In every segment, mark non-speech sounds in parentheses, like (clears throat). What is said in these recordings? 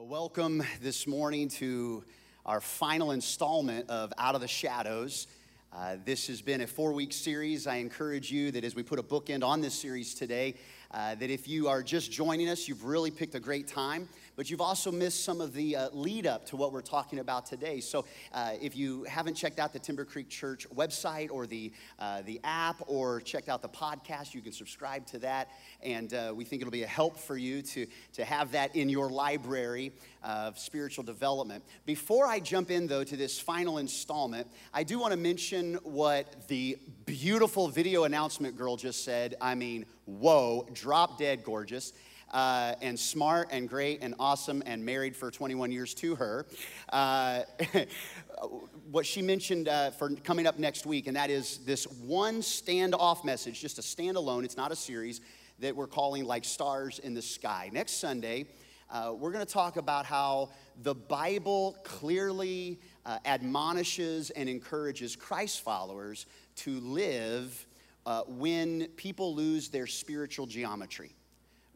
Well, welcome this morning to our final installment of Out of the Shadows. Uh, this has been a four week series. I encourage you that as we put a bookend on this series today, uh, that if you are just joining us, you've really picked a great time but you've also missed some of the uh, lead up to what we're talking about today. So uh, if you haven't checked out the Timber Creek Church website or the, uh, the app or checked out the podcast, you can subscribe to that. And uh, we think it'll be a help for you to, to have that in your library of spiritual development. Before I jump in, though, to this final installment, I do want to mention what the beautiful video announcement girl just said. I mean, whoa, drop dead gorgeous uh, and smart and great and awesome and married for 21 years to her. Uh, (laughs) what she mentioned uh, for coming up next week, and that is this one standoff message, just a standalone, it's not a series, that we're calling like stars in the sky. Next Sunday, uh, we're going to talk about how the Bible clearly uh, admonishes and encourages Christ followers to live uh, when people lose their spiritual geometry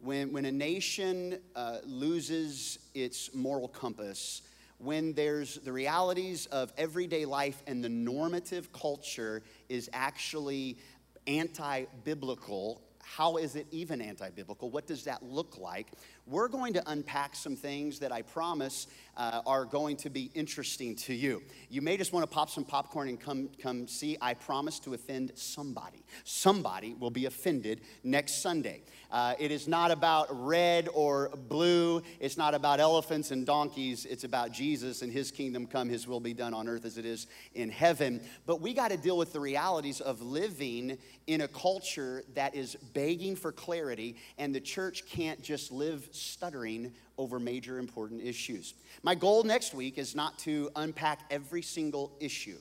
when, when a nation uh, loses its moral compass, when there's the realities of everyday life and the normative culture is actually anti biblical, how is it even anti biblical? What does that look like? We're going to unpack some things that I promise uh, are going to be interesting to you. You may just want to pop some popcorn and come, come see. I promise to offend somebody. Somebody will be offended next Sunday. Uh, it is not about red or blue. It's not about elephants and donkeys. It's about Jesus and his kingdom come, his will be done on earth as it is in heaven. But we got to deal with the realities of living in a culture that is begging for clarity, and the church can't just live stuttering over major important issues. My goal next week is not to unpack every single issue.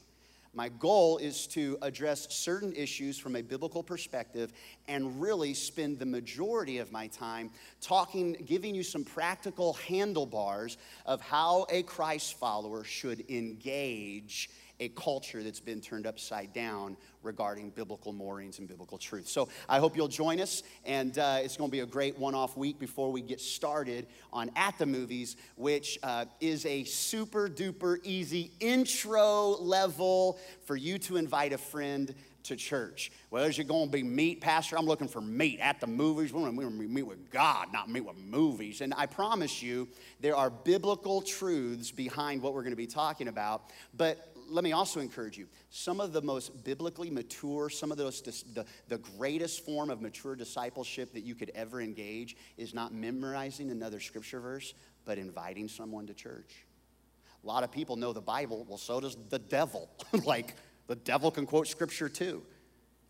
My goal is to address certain issues from a biblical perspective and really spend the majority of my time talking, giving you some practical handlebars of how a Christ follower should engage a culture that's been turned upside down regarding biblical moorings and biblical truth. So I hope you'll join us, and uh, it's going to be a great one off week before we get started on At the Movies, which uh, is a super duper easy intro level for you to invite a friend to church. Well, is it going to be meat, Pastor? I'm looking for meat at the movies. We want to meet with God, not meet with movies. And I promise you, there are biblical truths behind what we're going to be talking about. But let me also encourage you some of the most biblically mature, some of those, the, the greatest form of mature discipleship that you could ever engage is not memorizing another scripture verse, but inviting someone to church. A lot of people know the Bible, well, so does the devil. (laughs) like, the devil can quote scripture too.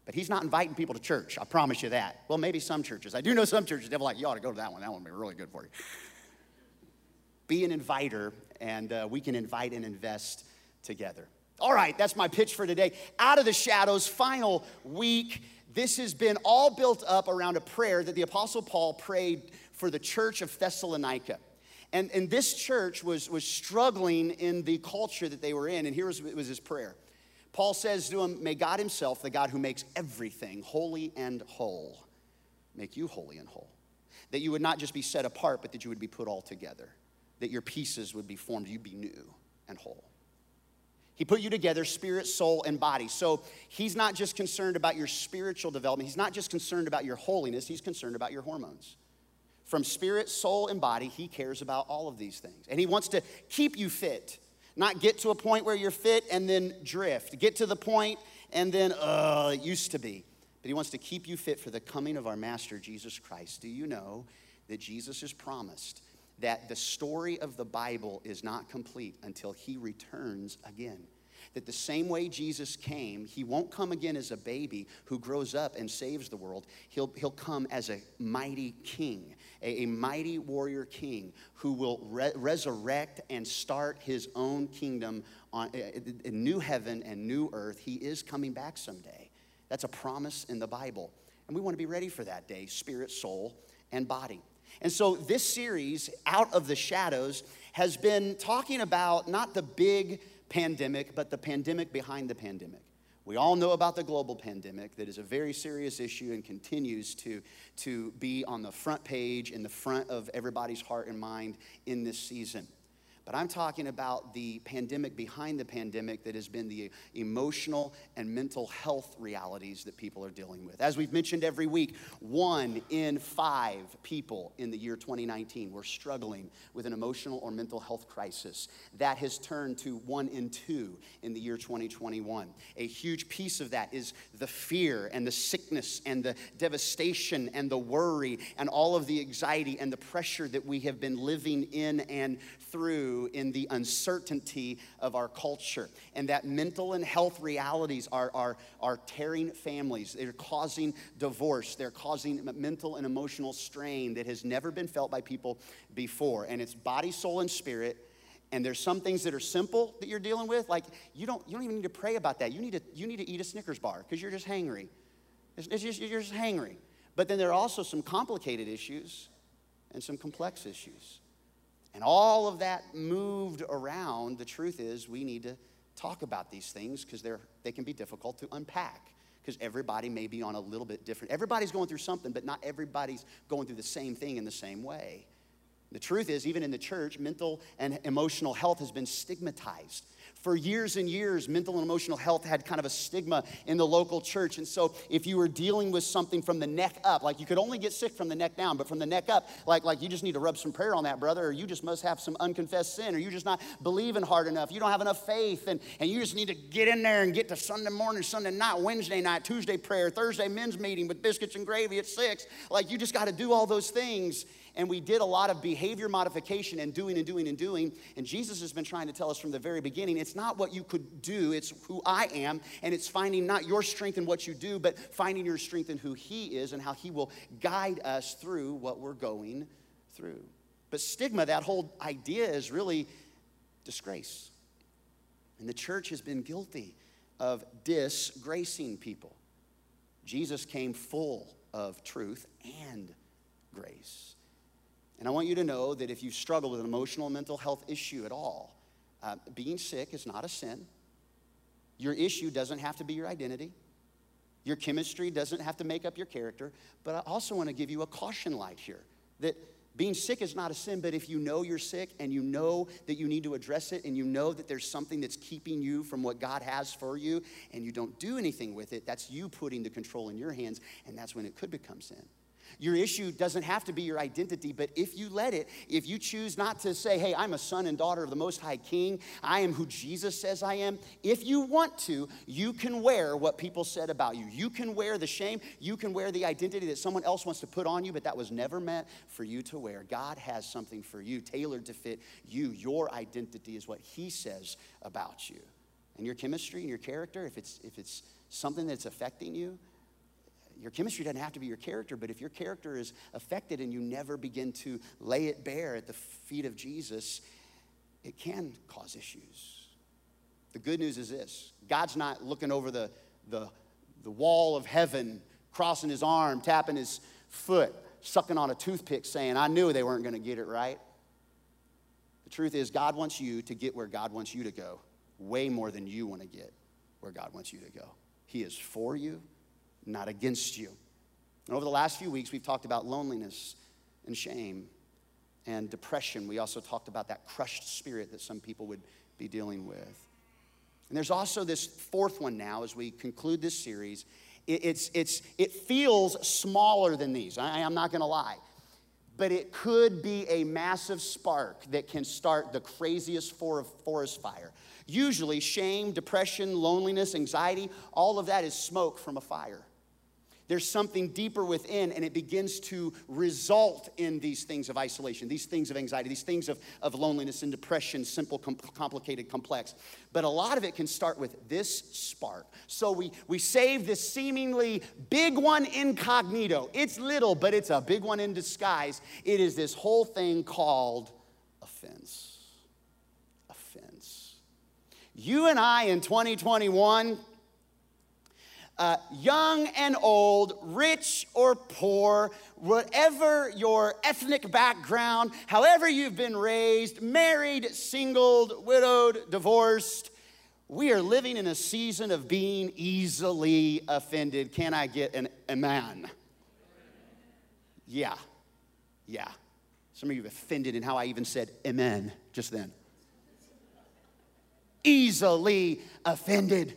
But he's not inviting people to church, I promise you that. Well, maybe some churches. I do know some churches, the devil like, you ought to go to that one. That one will be really good for you. Be an inviter, and uh, we can invite and invest together. All right, that's my pitch for today. Out of the shadows, final week. This has been all built up around a prayer that the Apostle Paul prayed for the church of Thessalonica. And, and this church was, was struggling in the culture that they were in. And here was, was his prayer Paul says to him, May God Himself, the God who makes everything holy and whole, make you holy and whole. That you would not just be set apart, but that you would be put all together. That your pieces would be formed, you'd be new and whole. He put you together, spirit, soul, and body. So he's not just concerned about your spiritual development. He's not just concerned about your holiness. He's concerned about your hormones. From spirit, soul, and body, he cares about all of these things. And he wants to keep you fit, not get to a point where you're fit and then drift. Get to the point and then, uh, it used to be. But he wants to keep you fit for the coming of our Master, Jesus Christ. Do you know that Jesus has promised that the story of the Bible is not complete until he returns again. That the same way Jesus came, he won't come again as a baby who grows up and saves the world. He'll, he'll come as a mighty king, a, a mighty warrior king who will re- resurrect and start his own kingdom on eh, eh, eh, a, a new heaven and new earth. He is coming back someday. That's a promise in the Bible. And we want to be ready for that day spirit, soul, and body. And so this series, Out of the Shadows, has been talking about not the big pandemic, but the pandemic behind the pandemic. We all know about the global pandemic that is a very serious issue and continues to, to be on the front page, in the front of everybody's heart and mind in this season. But I'm talking about the pandemic behind the pandemic that has been the emotional and mental health realities that people are dealing with. As we've mentioned every week, one in five people in the year 2019 were struggling with an emotional or mental health crisis. That has turned to one in two in the year 2021. A huge piece of that is the fear and the sickness and the devastation and the worry and all of the anxiety and the pressure that we have been living in and through in the uncertainty of our culture. And that mental and health realities are, are, are tearing families. They're causing divorce. They're causing mental and emotional strain that has never been felt by people before. And it's body, soul, and spirit. And there's some things that are simple that you're dealing with. Like you don't, you don't even need to pray about that. You need to, you need to eat a Snickers bar because you're just hangry. It's, it's just, you're just hangry. But then there are also some complicated issues and some complex issues. And all of that moved around, the truth is we need to talk about these things because they're they can be difficult to unpack because everybody may be on a little bit different. Everybody's going through something, but not everybody's going through the same thing in the same way. The truth is, even in the church, mental and emotional health has been stigmatized. For years and years, mental and emotional health had kind of a stigma in the local church. And so, if you were dealing with something from the neck up, like you could only get sick from the neck down, but from the neck up, like, like you just need to rub some prayer on that, brother, or you just must have some unconfessed sin, or you just not believing hard enough. You don't have enough faith, and, and you just need to get in there and get to Sunday morning, Sunday night, Wednesday night, Tuesday prayer, Thursday men's meeting with biscuits and gravy at six. Like, you just got to do all those things and we did a lot of behavior modification and doing and doing and doing. And Jesus has been trying to tell us from the very beginning it's not what you could do, it's who I am. And it's finding not your strength in what you do, but finding your strength in who He is and how He will guide us through what we're going through. But stigma, that whole idea is really disgrace. And the church has been guilty of disgracing people. Jesus came full of truth and grace. And I want you to know that if you struggle with an emotional mental health issue at all, uh, being sick is not a sin. Your issue doesn't have to be your identity. Your chemistry doesn't have to make up your character. But I also want to give you a caution light here that being sick is not a sin, but if you know you're sick and you know that you need to address it and you know that there's something that's keeping you from what God has for you and you don't do anything with it, that's you putting the control in your hands, and that's when it could become sin. Your issue doesn't have to be your identity, but if you let it, if you choose not to say, hey, I'm a son and daughter of the Most High King, I am who Jesus says I am, if you want to, you can wear what people said about you. You can wear the shame, you can wear the identity that someone else wants to put on you, but that was never meant for you to wear. God has something for you tailored to fit you. Your identity is what He says about you. And your chemistry and your character, if it's, if it's something that's affecting you, your chemistry doesn't have to be your character, but if your character is affected and you never begin to lay it bare at the feet of Jesus, it can cause issues. The good news is this God's not looking over the, the, the wall of heaven, crossing his arm, tapping his foot, sucking on a toothpick, saying, I knew they weren't going to get it right. The truth is, God wants you to get where God wants you to go, way more than you want to get where God wants you to go. He is for you, not against you. And over the last few weeks, we've talked about loneliness and shame and depression. We also talked about that crushed spirit that some people would be dealing with. And there's also this fourth one now as we conclude this series. It, it's, it's, it feels smaller than these, I, I'm not gonna lie. But it could be a massive spark that can start the craziest forest fire. Usually, shame, depression, loneliness, anxiety, all of that is smoke from a fire. There's something deeper within, and it begins to result in these things of isolation, these things of anxiety, these things of, of loneliness and depression, simple, com- complicated, complex. But a lot of it can start with this spark. So we, we save this seemingly big one incognito. It's little, but it's a big one in disguise. It is this whole thing called offense. Offense. You and I in 2021, uh, young and old, rich or poor, whatever your ethnic background, however you've been raised, married, singled, widowed, divorced, We are living in a season of being easily offended. Can I get an amen? Yeah, yeah. Some of you offended in how I even said amen just then. Easily offended.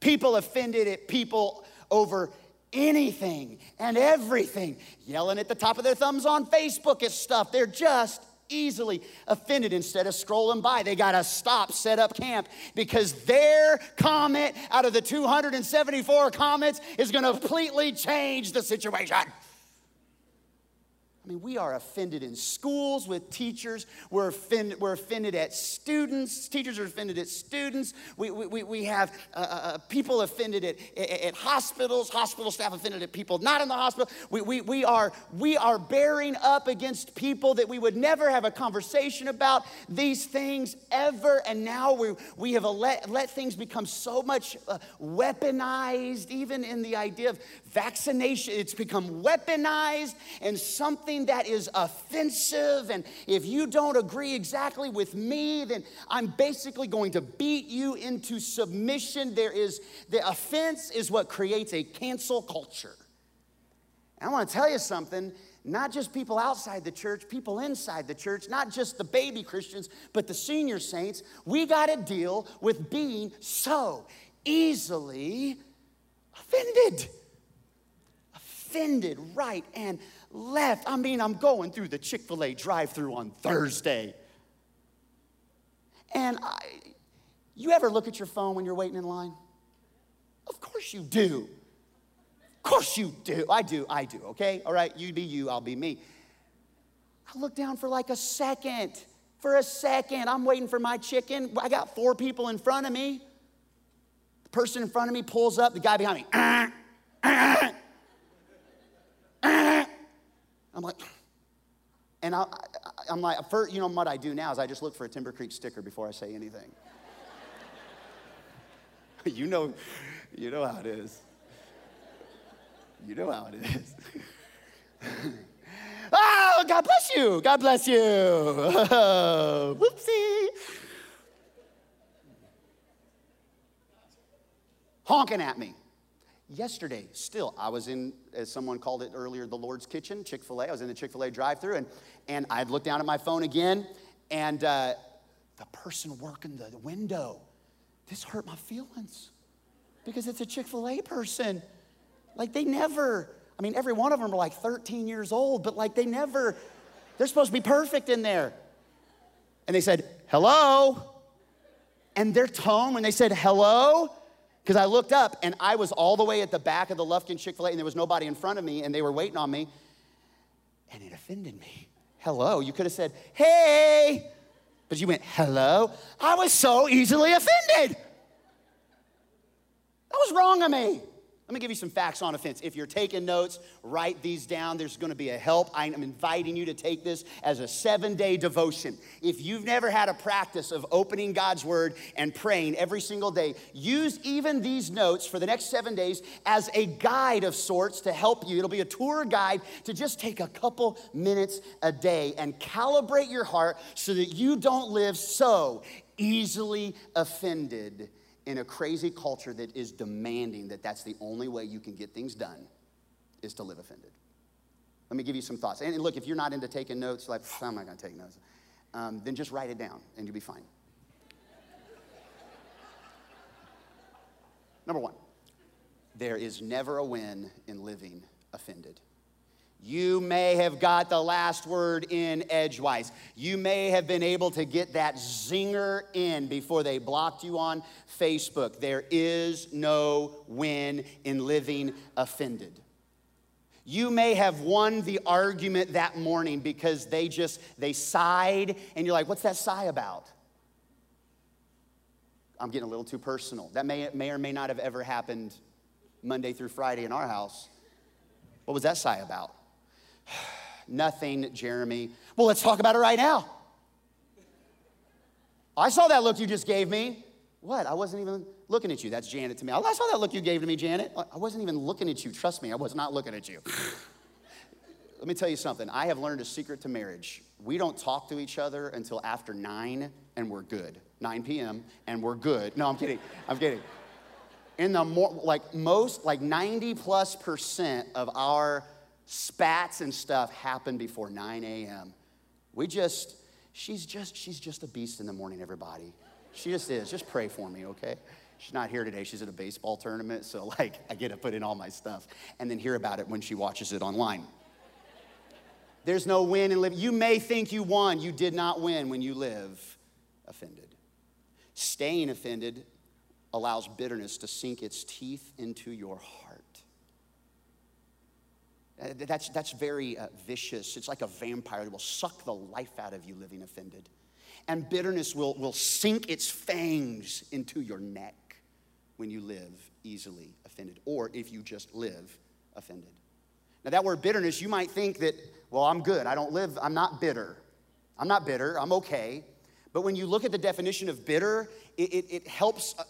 People offended at people over anything and everything, yelling at the top of their thumbs on Facebook at stuff. They're just easily offended instead of scrolling by. They got to stop, set up camp because their comment out of the 274 comments is going to completely change the situation. I mean, we are offended in schools with teachers. We're offended, we're offended at students. Teachers are offended at students. We, we, we have uh, uh, uh, people offended at, at, hospitals, hospital staff offended at people not in the hospital. We, we, we, are, we are bearing up against people that we would never have a conversation about these things ever. And now we, we have let, let things become so much uh, weaponized, even in the idea of vaccination. It's become weaponized and something that is offensive, and if you don't agree exactly with me, then I'm basically going to beat you into submission. There is the offense is what creates a cancel culture. And I want to tell you something not just people outside the church, people inside the church, not just the baby Christians, but the senior saints, we got to deal with being so easily offended. Offended, right and left. I mean, I'm going through the Chick fil A drive through on Thursday. And I, you ever look at your phone when you're waiting in line? Of course you do. Of course you do. I do, I do, okay? All right, you be you, I'll be me. I look down for like a second. For a second, I'm waiting for my chicken. I got four people in front of me. The person in front of me pulls up, the guy behind me. (clears throat) I'm like, (sniffs) and I, am like, first, you know what I do now is I just look for a Timber Creek sticker before I say anything. (laughs) you know, you know how it is. You know how it is. (laughs) oh, God bless you. God bless you. (laughs) whoopsie. Honking at me. Yesterday, still, I was in, as someone called it earlier, the Lord's Kitchen, Chick fil A. I was in the Chick fil A drive through and, and I'd looked down at my phone again, and uh, the person working the window, this hurt my feelings because it's a Chick fil A person. Like, they never, I mean, every one of them are like 13 years old, but like, they never, they're supposed to be perfect in there. And they said, hello. And their tone when they said hello, because I looked up and I was all the way at the back of the Lufkin Chick fil A and there was nobody in front of me and they were waiting on me. And it offended me. Hello. You could have said, hey. But you went, hello. I was so easily offended. That was wrong of me. Let me give you some facts on offense. If you're taking notes, write these down. There's going to be a help. I'm inviting you to take this as a seven day devotion. If you've never had a practice of opening God's word and praying every single day, use even these notes for the next seven days as a guide of sorts to help you. It'll be a tour guide to just take a couple minutes a day and calibrate your heart so that you don't live so easily offended in a crazy culture that is demanding that that's the only way you can get things done is to live offended. Let me give you some thoughts. And look, if you're not into taking notes, like, I'm not going to take notes, um, then just write it down and you'll be fine. Number one, there is never a win in living offended. You may have got the last word in edgewise. You may have been able to get that zinger in before they blocked you on Facebook. There is no win in living offended. You may have won the argument that morning because they just they sighed and you're like, "What's that sigh about?" I'm getting a little too personal. That may, may or may not have ever happened Monday through Friday in our house. What was that sigh about? (sighs) Nothing, Jeremy. Well, let's talk about it right now. I saw that look you just gave me. What? I wasn't even looking at you. That's Janet to me. I saw that look you gave to me, Janet. I wasn't even looking at you. Trust me, I was not looking at you. (sighs) let me tell you something. I have learned a secret to marriage. We don't talk to each other until after 9 and we're good. 9 p.m. and we're good. No, I'm kidding. I'm kidding. In the more, like most, like 90 plus percent of our spats and stuff happen before 9 a.m. We just, she's just, she's just a beast in the morning, everybody. She just is. Just pray for me, okay? She's not here today. She's at a baseball tournament, so like I get to put in all my stuff and then hear about it when she watches it online. There's no win in living. You may think you won. You did not win when you live offended. Staying offended allows bitterness to sink its teeth into your heart. Uh, that's, that's very uh, vicious. It's like a vampire that will suck the life out of you living offended. And bitterness will, will sink its fangs into your neck when you live easily offended, or if you just live offended. Now, that word bitterness, you might think that, well, I'm good. I don't live, I'm not bitter. I'm not bitter. I'm okay. But when you look at the definition of bitter, it, it, it helps, uh,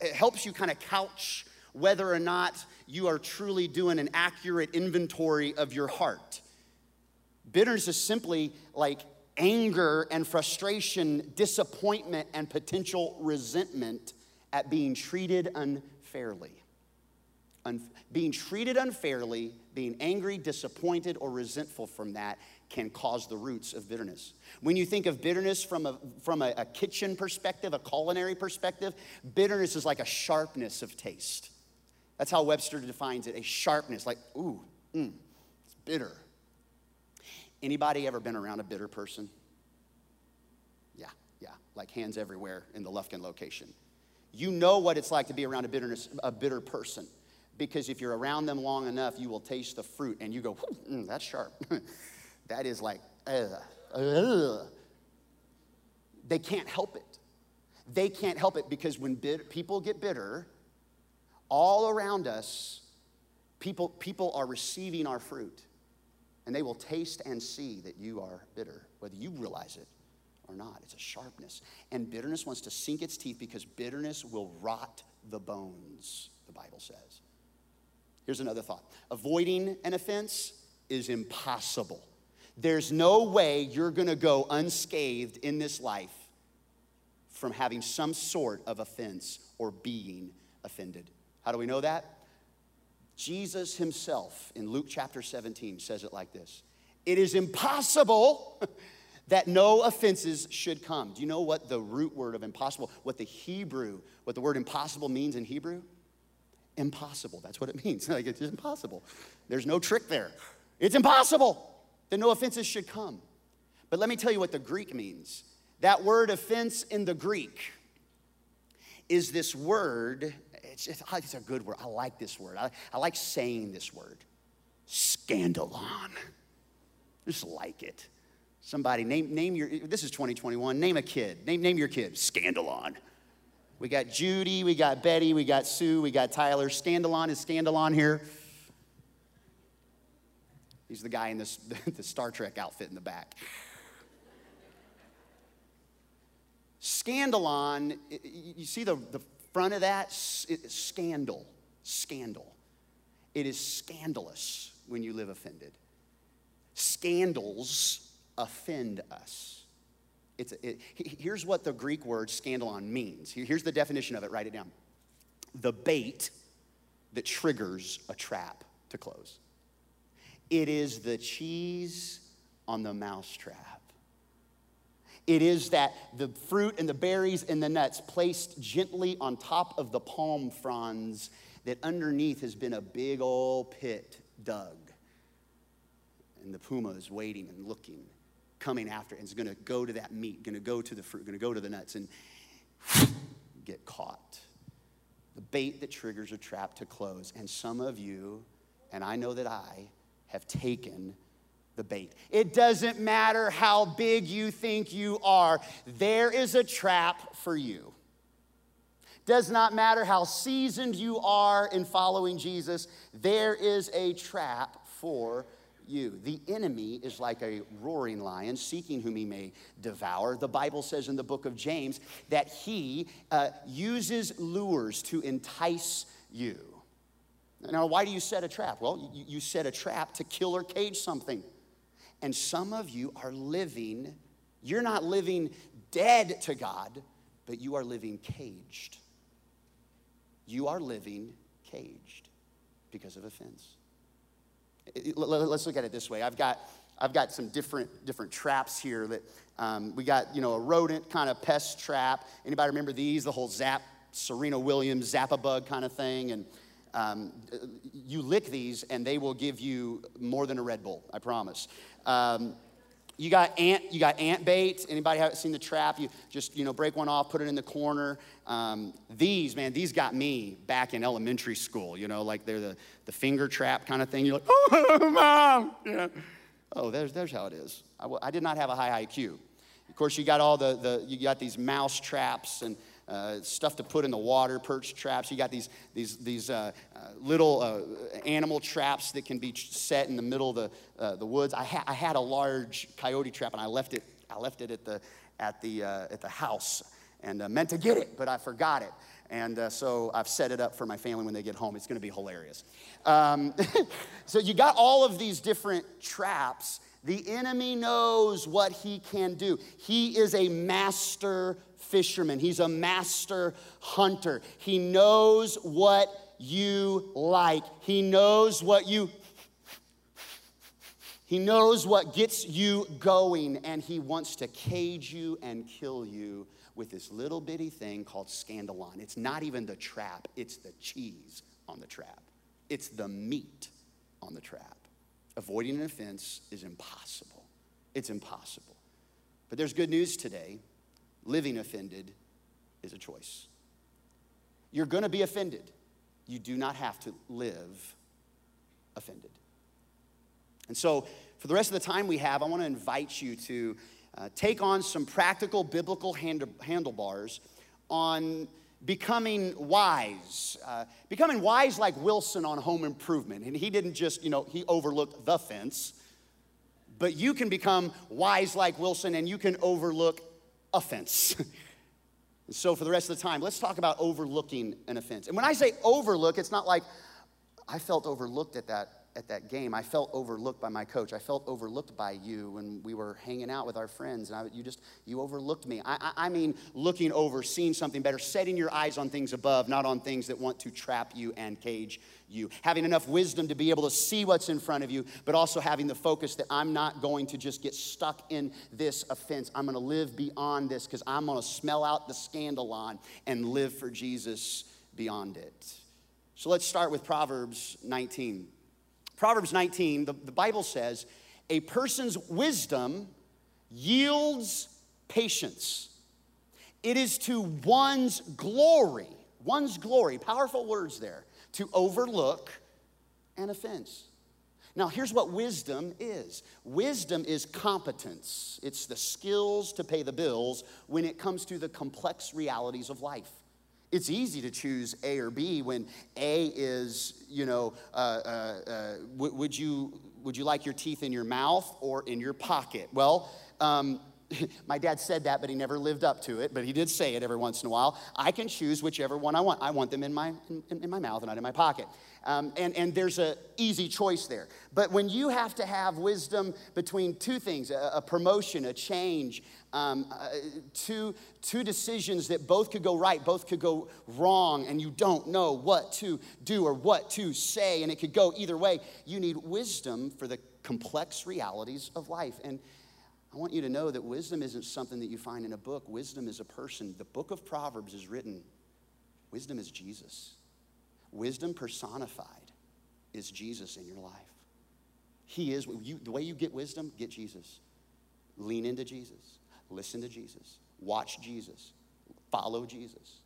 it helps you kind of couch whether or not you are truly doing an accurate inventory of your heart. Bitterness is simply like anger and frustration, disappointment, and potential resentment at being treated unfairly. Un- being treated unfairly, being angry, disappointed, or resentful from that can cause the roots of bitterness. When you think of bitterness from a, from a, a kitchen perspective, a culinary perspective, bitterness is like a sharpness of taste. That's how Webster defines it a sharpness, like, ooh, mm, it's bitter. Anybody ever been around a bitter person? Yeah, yeah, like hands everywhere in the Lufkin location. You know what it's like to be around a, bitterness, a bitter person because if you're around them long enough, you will taste the fruit and you go, mm, that's sharp. (laughs) that is like, ugh, ugh. They can't help it. They can't help it because when bit- people get bitter, all around us, people, people are receiving our fruit. And they will taste and see that you are bitter, whether you realize it or not. It's a sharpness. And bitterness wants to sink its teeth because bitterness will rot the bones, the Bible says. Here's another thought avoiding an offense is impossible. There's no way you're gonna go unscathed in this life from having some sort of offense or being offended. How do we know that? Jesus himself in Luke chapter 17 says it like this It is impossible (laughs) that no offenses should come. Do you know what the root word of impossible, what the Hebrew, what the word impossible means in Hebrew? Impossible. That's what it (laughs) means. Like it's impossible. There's no trick there. It's impossible that no offenses should come. But let me tell you what the Greek means. That word offense in the Greek is this word, it's, just, it's a good word. I like this word. I, I like saying this word scandalon. Just like it. Somebody name, name your, this is 2021, name a kid. Name, name your kid, Scandalon. We got Judy, we got Betty, we got Sue, we got Tyler. Scandalon is Scandalon here. He's the guy in this, (laughs) the Star Trek outfit in the back. Scandalon, you see the, the front of that? Scandal. Scandal. It is scandalous when you live offended. Scandals offend us. It's, it, here's what the Greek word scandalon means. Here's the definition of it, write it down. The bait that triggers a trap to close. It is the cheese on the mousetrap. It is that the fruit and the berries and the nuts placed gently on top of the palm fronds that underneath has been a big old pit dug. And the puma is waiting and looking coming after and is going to go to that meat, going to go to the fruit, going to go to the nuts and (sniffs) get caught. The bait that triggers a trap to close. And some of you, and I know that I, have taken the bait. It doesn't matter how big you think you are, there is a trap for you. Does not matter how seasoned you are in following Jesus, there is a trap for you. The enemy is like a roaring lion seeking whom he may devour. The Bible says in the book of James that he uh, uses lures to entice you. Now, why do you set a trap? Well, you, you set a trap to kill or cage something. And some of you are living, you're not living dead to God, but you are living caged. You are living caged because of offense. Let's look at it this way. I've got, I've got some different, different traps here that um, we got, you know, a rodent kind of pest trap. Anybody remember these? The whole Zap, Serena Williams, Zap-A-Bug kind of thing. And um, you lick these and they will give you more than a Red Bull, I promise. Um, you got ant, you got ant bait. Anybody have seen the trap? You just you know break one off, put it in the corner. Um, these man, these got me back in elementary school. You know, like they're the the finger trap kind of thing. You're like, oh, (laughs) mom, yeah. Oh, there's there's how it is. I, I did not have a high IQ. Of course, you got all the the you got these mouse traps and uh, stuff to put in the water, perch traps. You got these, these, these uh, uh, little uh, animal traps that can be set in the middle of the, uh, the woods. I, ha- I, had a large coyote trap and I left it, I left it at, the, at, the, at the house and meant to get it, but I forgot it. And uh, so I've set it up for my family when they get home. It's going to be hilarious. Um, (laughs) so you got all of these different traps. The enemy knows what he can do. He is a master fisherman, he's a master hunter. He knows what you like, he knows what you. He knows what gets you going, and he wants to cage you and kill you with this little bitty thing called scandalon. It's not even the trap, it's the cheese on the trap. It's the meat on the trap. Avoiding an offense is impossible. It's impossible. But there's good news today living offended is a choice. You're going to be offended. You do not have to live offended. And so, for the rest of the time we have, I want to invite you to uh, take on some practical biblical hand- handlebars on becoming wise. Uh, becoming wise like Wilson on home improvement. And he didn't just, you know, he overlooked the fence, but you can become wise like Wilson and you can overlook offense. (laughs) so, for the rest of the time, let's talk about overlooking an offense. And when I say overlook, it's not like I felt overlooked at that at that game. I felt overlooked by my coach. I felt overlooked by you when we were hanging out with our friends, and I, you just you overlooked me. I, I, I mean, looking over, seeing something better, setting your eyes on things above, not on things that want to trap you and cage you. Having enough wisdom to be able to see what's in front of you, but also having the focus that I'm not going to just get stuck in this offense. I'm going to live beyond this because I'm going to smell out the scandalon and live for Jesus beyond it. So let's start with Proverbs 19. Proverbs 19, the, the Bible says, a person's wisdom yields patience. It is to one's glory, one's glory, powerful words there, to overlook an offense. Now, here's what wisdom is wisdom is competence, it's the skills to pay the bills when it comes to the complex realities of life. It's easy to choose A or B when A is, you know, uh, uh, uh, w- would, you, would you like your teeth in your mouth or in your pocket? Well, um, (laughs) my dad said that, but he never lived up to it. But he did say it every once in a while. I can choose whichever one I want. I want them in my, in, in my mouth and not in my pocket. Um, and, and there's an easy choice there. But when you have to have wisdom between two things a, a promotion, a change, um, uh, two, two decisions that both could go right, both could go wrong, and you don't know what to do or what to say, and it could go either way, you need wisdom for the complex realities of life. And I want you to know that wisdom isn't something that you find in a book. Wisdom is a person. The book of Proverbs is written, wisdom is Jesus. Wisdom personified is Jesus in your life. He is, you, the way you get wisdom, get Jesus. Lean into Jesus. Listen to Jesus. Watch Jesus. Follow Jesus.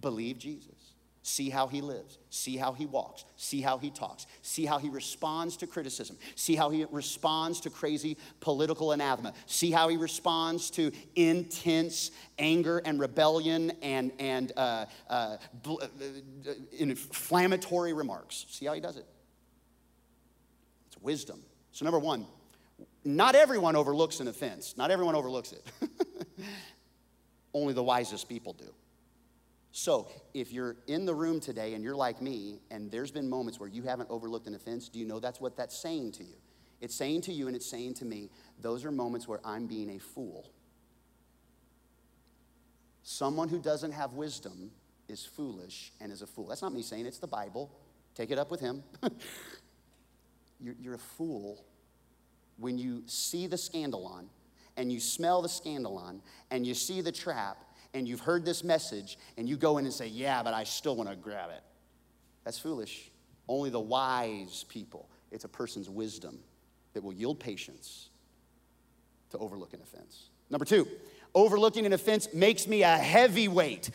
Believe Jesus. See how he lives. See how he walks. See how he talks. See how he responds to criticism. See how he responds to crazy political anathema. See how he responds to intense anger and rebellion and, and uh, uh, uh, inflammatory remarks. See how he does it. It's wisdom. So, number one, not everyone overlooks an offense, not everyone overlooks it. (laughs) Only the wisest people do. So, if you're in the room today and you're like me, and there's been moments where you haven't overlooked an offense, do you know that's what that's saying to you? It's saying to you and it's saying to me, those are moments where I'm being a fool. Someone who doesn't have wisdom is foolish and is a fool. That's not me saying, it's the Bible. Take it up with him. (laughs) you're, you're a fool when you see the scandalon and you smell the scandalon and you see the trap and you've heard this message and you go in and say, Yeah, but I still want to grab it. That's foolish. Only the wise people, it's a person's wisdom that will yield patience to overlook an offense. Number two, overlooking an offense makes me a heavyweight.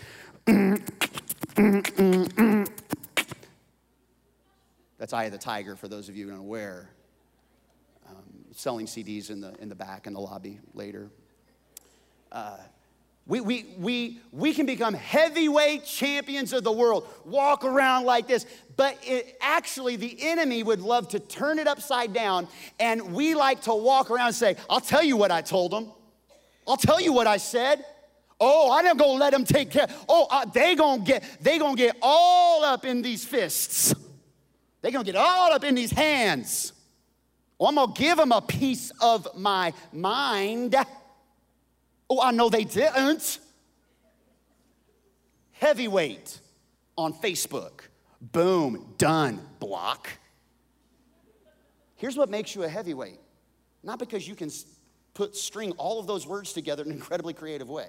That's Eye of the Tiger for those of you unaware. Um, selling CDs in the, in the back in the lobby later. Uh, we, we, we, we can become heavyweight champions of the world, walk around like this, but it, actually, the enemy would love to turn it upside down, and we like to walk around and say, I'll tell you what I told them. I'll tell you what I said. Oh, I'm not gonna let them take care. Oh, uh, they gonna get they gonna get all up in these fists. They gonna get all up in these hands. Oh, I'm gonna give them a piece of my mind. Oh, I know they didn't. Heavyweight on Facebook. Boom, done, block. Here's what makes you a heavyweight not because you can put string all of those words together in an incredibly creative way.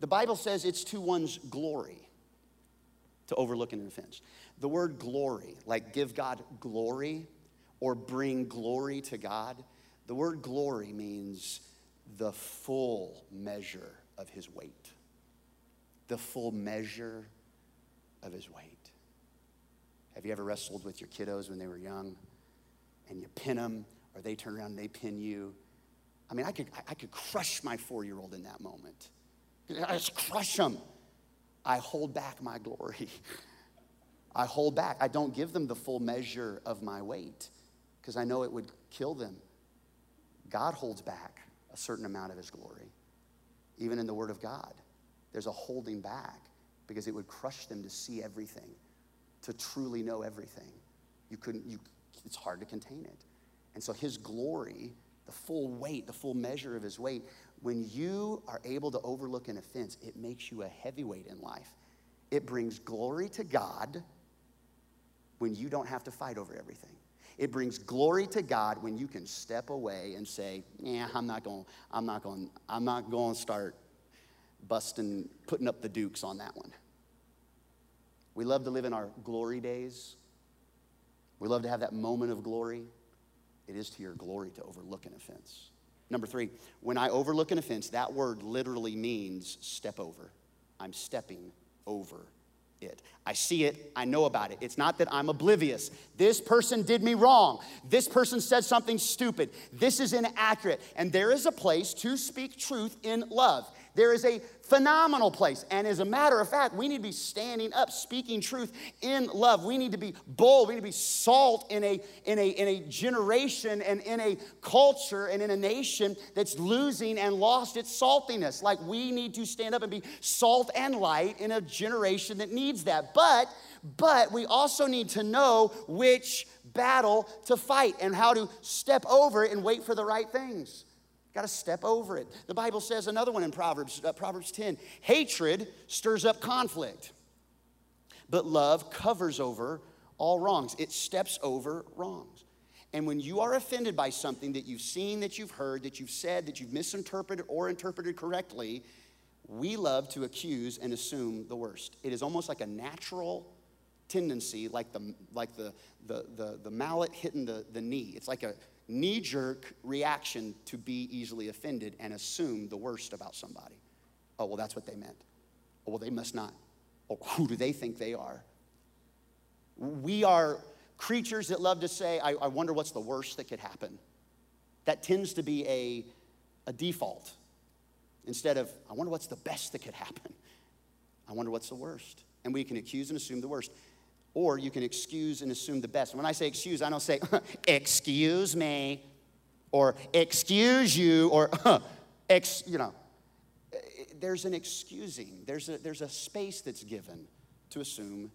The Bible says it's to one's glory to overlook an offense. The word glory, like give God glory or bring glory to God, the word glory means the full measure of his weight. The full measure of his weight. Have you ever wrestled with your kiddos when they were young and you pin them or they turn around and they pin you? I mean, I could, I could crush my four year old in that moment. I just crush them. I hold back my glory. (laughs) I hold back. I don't give them the full measure of my weight because I know it would kill them. God holds back a certain amount of his glory. Even in the Word of God, there's a holding back because it would crush them to see everything, to truly know everything. You couldn't, you, it's hard to contain it. And so his glory, the full weight, the full measure of his weight, when you are able to overlook an offense, it makes you a heavyweight in life. It brings glory to God when you don't have to fight over everything. It brings glory to God when you can step away and say, "Yeah, I'm not going. I'm not going. I'm not going to start busting, putting up the dukes on that one." We love to live in our glory days. We love to have that moment of glory. It is to your glory to overlook an offense. Number three, when I overlook an offense, that word literally means step over. I'm stepping over it. I see it, I know about it. It's not that I'm oblivious. This person did me wrong. This person said something stupid. This is inaccurate. And there is a place to speak truth in love. There is a phenomenal place. And as a matter of fact, we need to be standing up, speaking truth in love. We need to be bold. We need to be salt in a, in a, in a generation and in a culture and in a nation that's losing and lost its saltiness. Like we need to stand up and be salt and light in a generation that needs that. But but we also need to know which battle to fight and how to step over and wait for the right things. Got to step over it. The Bible says another one in Proverbs, uh, Proverbs 10 hatred stirs up conflict, but love covers over all wrongs. It steps over wrongs. And when you are offended by something that you've seen, that you've heard, that you've said, that you've misinterpreted or interpreted correctly, we love to accuse and assume the worst. It is almost like a natural tendency, like the, like the, the, the, the mallet hitting the, the knee. It's like a knee jerk reaction to be easily offended and assume the worst about somebody. Oh, well, that's what they meant. Oh, well, they must not. Oh, (laughs) who do they think they are? We are creatures that love to say, I, I wonder what's the worst that could happen. That tends to be a, a default instead of, I wonder what's the best that could happen. I wonder what's the worst. And we can accuse and assume the worst. Or you can excuse and assume the best. when I say excuse, I don't say, (laughs) excuse me, or excuse you, or, (laughs) ex, you know. There's an excusing, there's a, there's a space that's given to assume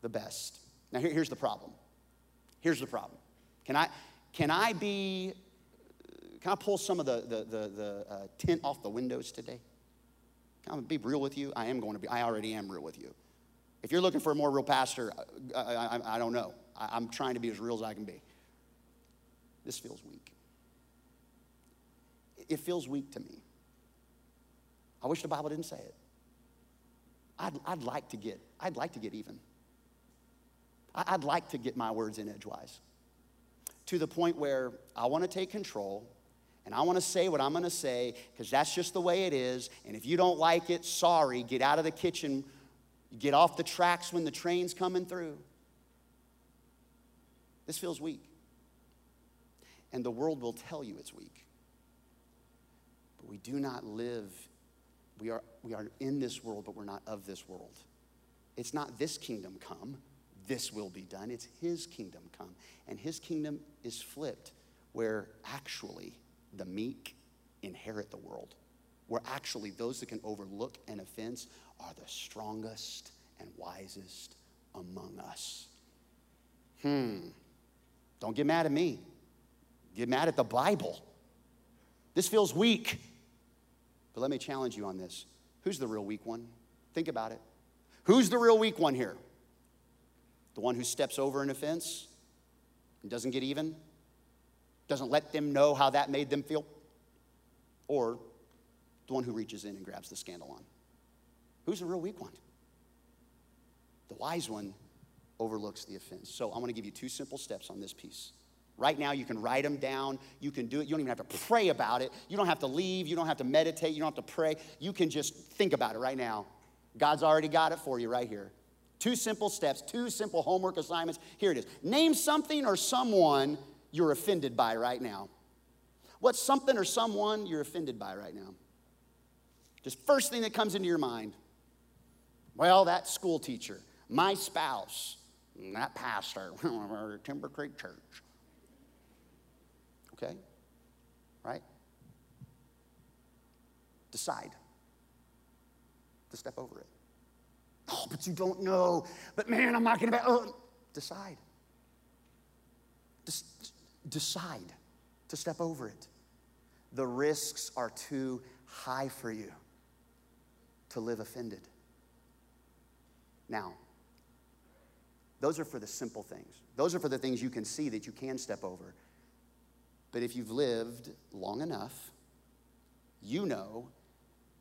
the best. Now, here, here's the problem. Here's the problem, Can I, can I be, can I pull some of the, the, the, the uh, tint off the windows today? Can I be real with you? I am going to be, I already am real with you. If you're looking for a more real pastor, uh, I, I, I, I don't know. I, I'm trying to be as real as I can be. This feels weak. It feels weak to me. I wish the Bible didn't say it. I'd, I'd like to get, I'd like to get even. I'd like to get my words in edgewise to the point where I want to take control and I want to say what I'm going to say because that's just the way it is. And if you don't like it, sorry, get out of the kitchen, get off the tracks when the train's coming through. This feels weak. And the world will tell you it's weak. But we do not live, we are, we are in this world, but we're not of this world. It's not this kingdom come, this will be done. It's his kingdom come. And his kingdom is flipped, where actually the meek inherit the world, where actually those that can overlook an offense are the strongest and wisest among us. Hmm. Don't get mad at me. Get mad at the Bible. This feels weak. But let me challenge you on this. Who's the real weak one? Think about it. Who's the real weak one here? The one who steps over an offense and doesn't get even? Doesn't let them know how that made them feel? Or the one who reaches in and grabs the scandalon? Who's the real weak one? The wise one overlooks the offense. So I'm going to give you two simple steps on this piece. Right now, you can write them down. You can do it. You don't even have to pray about it. You don't have to leave. You don't have to meditate. You don't have to pray. You can just think about it right now. God's already got it for you right here. Two simple steps, two simple homework assignments. Here it is. Name something or someone you're offended by right now. What's something or someone you're offended by right now? Just first thing that comes into your mind. Well, that school teacher, my spouse, that pastor, (laughs) Timber Creek Church. Okay? Right? Decide to step over it. Oh, but you don't know. But man, I'm not going to. Oh. Decide. Just decide to step over it. The risks are too high for you to live offended. Now, those are for the simple things. Those are for the things you can see that you can step over. But if you've lived long enough, you know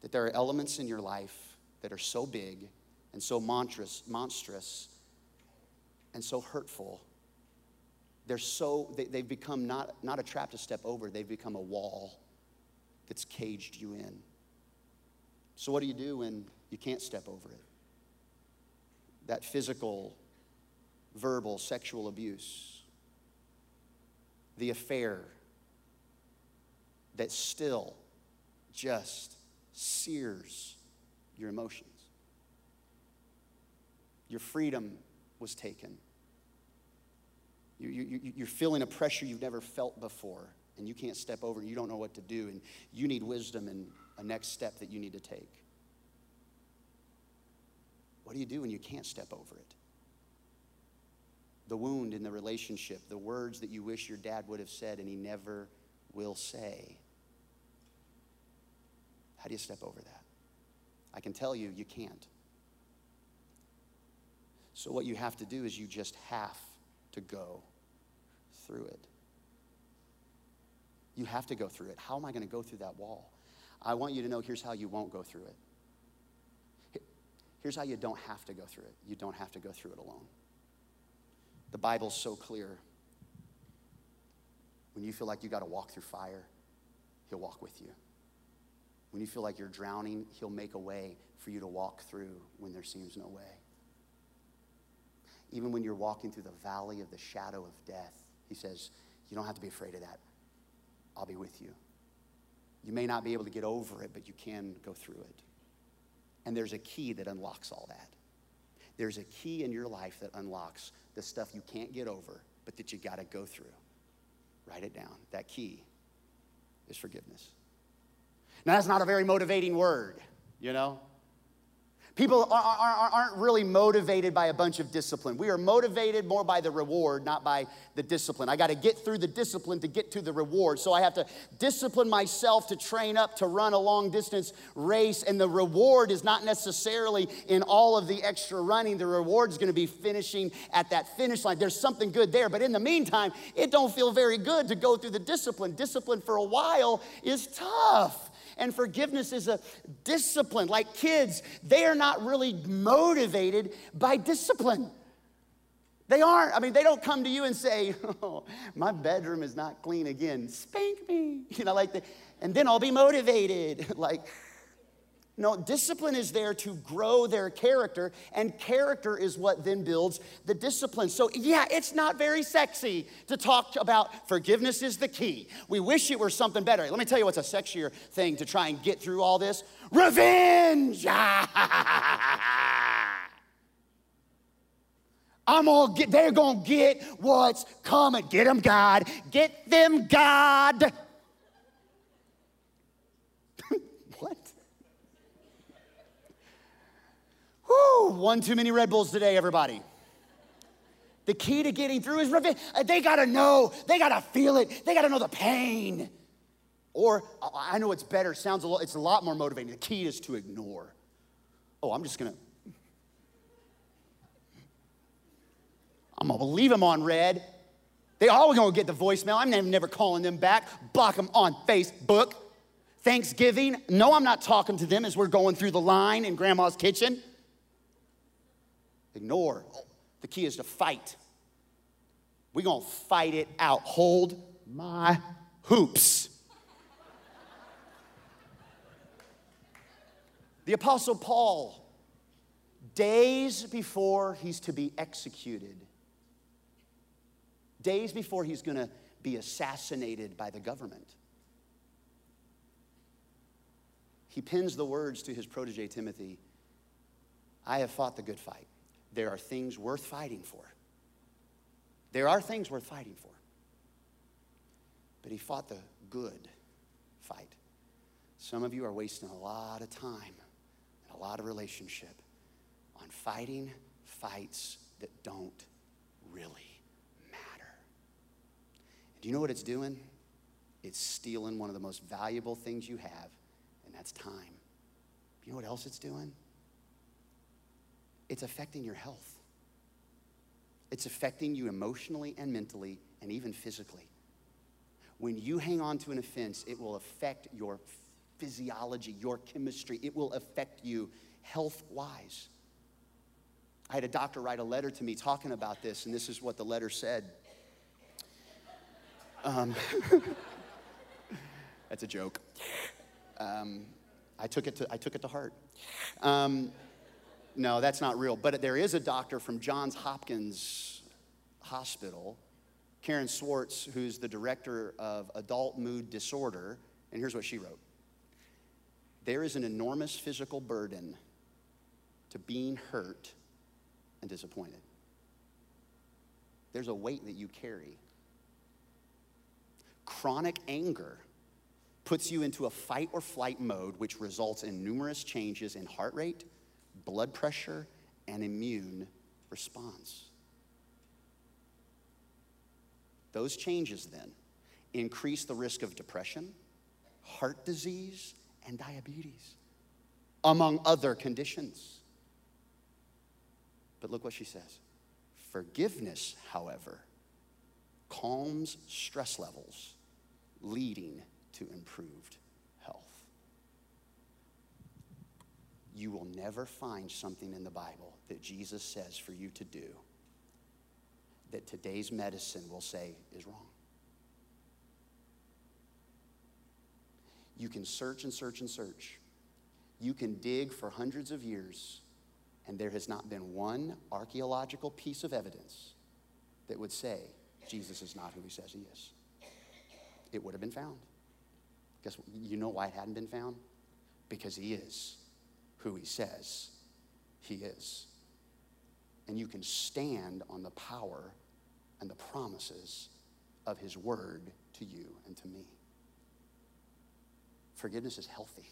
that there are elements in your life that are so big and so monstrous, monstrous and so hurtful. They're so, they, have become not, not a trap to step over, they've become a wall that's caged you in. So, what do you do when you can't step over it? That physical, verbal, sexual abuse, the affair that still just sears your emotions. Your freedom was taken. You, you, you're feeling a pressure you've never felt before, and you can't step over, and you don't know what to do, and you need wisdom and a next step that you need to take. What do you do when you can't step over it? The wound in the relationship, the words that you wish your dad would have said and he never will say. How do you step over that? I can tell you, you can't. So, what you have to do is you just have to go through it. You have to go through it. How am I going to go through that wall? I want you to know here's how you won't go through it. Here's how you don't have to go through it. You don't have to go through it alone. The Bible's so clear. When you feel like you got to walk through fire, He'll walk with you. When you feel like you're drowning, He'll make a way for you to walk through when there seems no way. Even when you're walking through the valley of the shadow of death, he says, You don't have to be afraid of that. I'll be with you. You may not be able to get over it, but you can go through it. And there's a key that unlocks all that. There's a key in your life that unlocks the stuff you can't get over, but that you got to go through. Write it down. That key is forgiveness. Now, that's not a very motivating word, you know? People aren't really motivated by a bunch of discipline. We are motivated more by the reward, not by the discipline. I got to get through the discipline to get to the reward. So I have to discipline myself to train up to run a long distance race. And the reward is not necessarily in all of the extra running. The reward is going to be finishing at that finish line. There's something good there. But in the meantime, it don't feel very good to go through the discipline. Discipline for a while is tough and forgiveness is a discipline. Like kids, they are not really motivated by discipline. They aren't. I mean, they don't come to you and say, (laughs) oh, my bedroom is not clean again. Spank me. (laughs) You know, like, the, and then I'll be motivated. (laughs) like, no, discipline is there to grow their character, and character is what then builds the discipline. So, yeah, it's not very sexy to talk about forgiveness is the key. We wish it were something better. Let me tell you what's a sexier thing to try and get through all this revenge. (laughs) I'm gonna get, they're gonna get what's coming. Get them, God. Get them, God. Whew, one too many Red Bulls today, everybody. The key to getting through is revenge. Uh, they gotta know, they gotta feel it, they gotta know the pain. Or I know it's better, sounds a lot, it's a lot more motivating. The key is to ignore. Oh, I'm just gonna, I'm gonna leave them on red. They all gonna get the voicemail. I'm never, never calling them back. Block them on Facebook. Thanksgiving, no, I'm not talking to them as we're going through the line in grandma's kitchen ignore. The key is to fight. We're going to fight it out. Hold my hoops. the Apostle Paul, days before he's to be executed, days before he's going to be assassinated by the government, he pins the words to his protege Timothy I have fought the good fight there are things worth fighting for. There are things worth fighting for. But he fought the good fight. Some of you are wasting a lot of time and a lot of relationship on fighting fights that don't really matter. And do you know what it's doing? It's stealing one of the most valuable things you have, and that's time. You know what else it's doing? It's affecting your health. It's affecting you emotionally and mentally and even physically. When you hang on to an offense, it will affect your physiology, your chemistry. It will affect you health wise. I had a doctor write a letter to me talking about this, and this is what the letter said. Um, (laughs) that's a joke. Um, I, took it to, I took it to heart. Um, no, that's not real. But there is a doctor from Johns Hopkins Hospital, Karen Swartz, who's the director of adult mood disorder. And here's what she wrote There is an enormous physical burden to being hurt and disappointed. There's a weight that you carry. Chronic anger puts you into a fight or flight mode, which results in numerous changes in heart rate blood pressure, and immune response. Those changes then increase the risk of depression, heart disease, and diabetes, among other conditions. But look what she says forgiveness, however, calms stress levels, leading to improved you will never find something in the Bible that Jesus says for you to do that today's medicine will say is wrong. You can search and search and search. You can dig for hundreds of years, and there has not been one archaeological piece of evidence that would say Jesus is not who he says he is. It would have been found. Guess what? You know why it hadn't been found? Because he is who he says he is. And you can stand on the power and the promises of his word to you and to me. Forgiveness is healthy.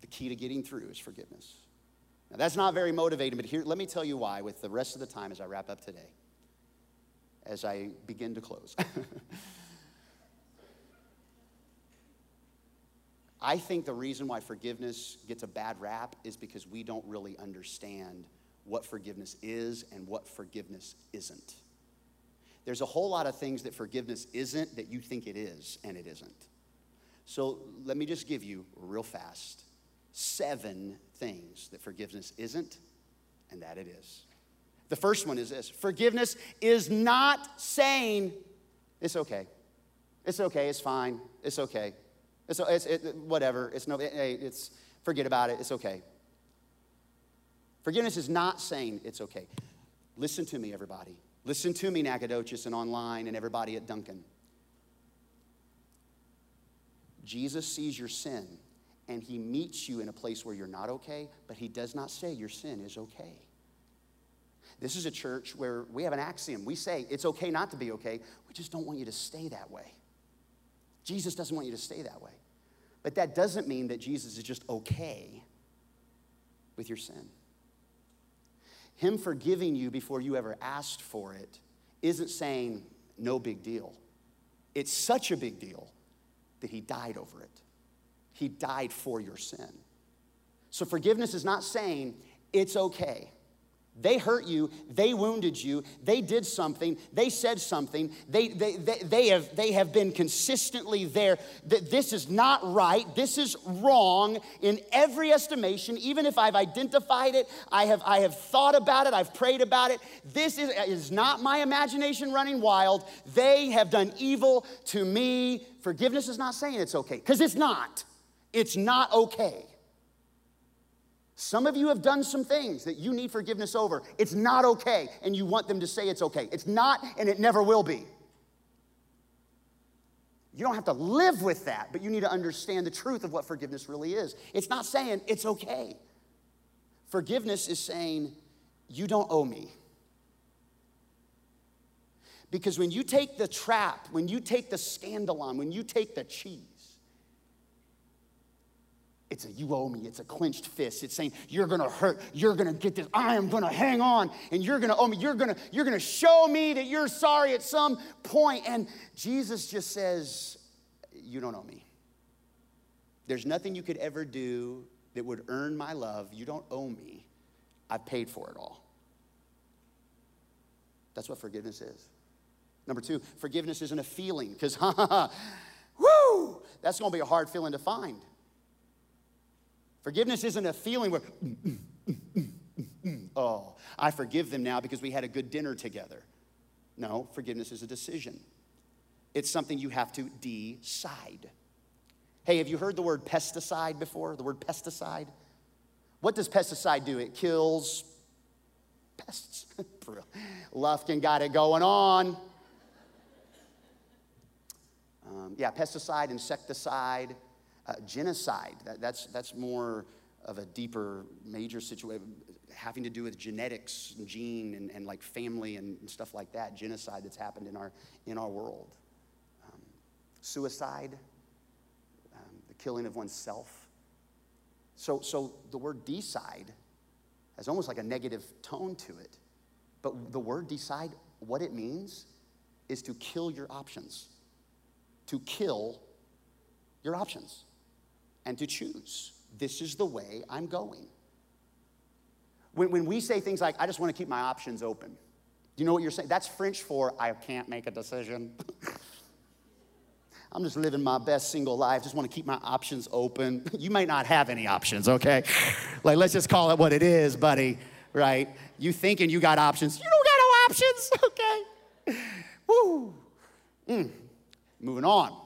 The key to getting through is forgiveness. Now, that's not very motivating, but here, let me tell you why with the rest of the time as I wrap up today, as I begin to close. (laughs) I think the reason why forgiveness gets a bad rap is because we don't really understand what forgiveness is and what forgiveness isn't. There's a whole lot of things that forgiveness isn't that you think it is, and it isn't. So let me just give you real fast seven things that forgiveness isn't and that it is. The first one is this forgiveness is not saying, it's okay. It's okay, it's fine, it's okay. It's, it's it, whatever, it's no, hey, it's, forget about it, it's okay. Forgiveness is not saying it's okay. Listen to me, everybody. Listen to me, Nacogdoches, and online, and everybody at Duncan. Jesus sees your sin and he meets you in a place where you're not okay, but he does not say your sin is okay. This is a church where we have an axiom. We say it's okay not to be okay, we just don't want you to stay that way. Jesus doesn't want you to stay that way. But that doesn't mean that Jesus is just okay with your sin. Him forgiving you before you ever asked for it isn't saying no big deal. It's such a big deal that he died over it. He died for your sin. So forgiveness is not saying it's okay. They hurt you, they wounded you, they did something, they said something, they, they, they, they, have, they have been consistently there. This is not right, this is wrong in every estimation, even if I've identified it, I have, I have thought about it, I've prayed about it. This is, is not my imagination running wild. They have done evil to me. Forgiveness is not saying it's okay, because it's not. It's not okay. Some of you have done some things that you need forgiveness over. It's not okay, and you want them to say it's okay. It's not, and it never will be. You don't have to live with that, but you need to understand the truth of what forgiveness really is. It's not saying it's okay. Forgiveness is saying, you don't owe me. Because when you take the trap, when you take the scandalon, when you take the cheat, it's a you owe me. It's a clenched fist. It's saying you're gonna hurt. You're gonna get this. I am gonna hang on, and you're gonna owe me. You're gonna you're gonna show me that you're sorry at some point. And Jesus just says, you don't owe me. There's nothing you could ever do that would earn my love. You don't owe me. I've paid for it all. That's what forgiveness is. Number two, forgiveness isn't a feeling because, ha (laughs) ha ha, woo, that's to be a hard feeling to find. Forgiveness isn't a feeling where, oh, I forgive them now because we had a good dinner together. No, forgiveness is a decision. It's something you have to decide. Hey, have you heard the word pesticide before? The word pesticide? What does pesticide do? It kills pests. Lufkin got it going on. Um, yeah, pesticide, insecticide uh, genocide. That, that's, that's more of a deeper, major situation having to do with genetics and gene and, and like family and, stuff like that. Genocide that's happened in our, in our world. Um, suicide, um, the killing of oneself. So, so the word decide has almost like a negative tone to it. But the word decide, what it means is to kill your options, to kill your options and to choose. This is the way I'm going. When, when we say things like, I just want to keep my options open, do you know what you're saying? That's French for, I can't make a decision. (laughs) I'm just living my best single life, just want to keep my options open. (laughs) You might not have any options, okay? (laughs) like, let's just call it what it is, buddy, right? You thinking you got options, you don't got no options, okay? Woo. Mm. Moving on.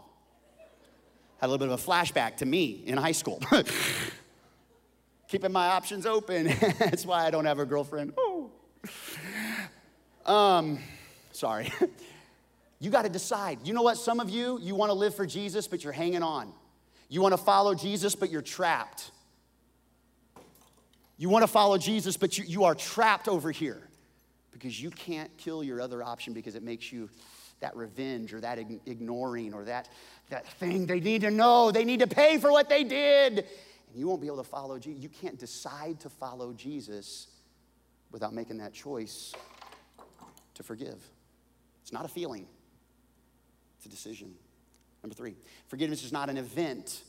A little bit of a flashback to me in high school. (laughs) Keeping my options open. (laughs) That's why I don't have a girlfriend. Oh. Um, sorry. (laughs) you got to decide. You know what? Some of you, you want to live for Jesus, but you're hanging on. You want to follow Jesus, but you're trapped. You want to follow Jesus, but you, you are trapped over here because you can't kill your other option because it makes you that revenge or that ignoring or that, that thing they need to know. They need to pay for what they did. And You won't be able to follow Jesus. You can't decide to follow Jesus without making that choice to forgive. It's not a feeling, it's a decision. Number three, forgiveness is not an event.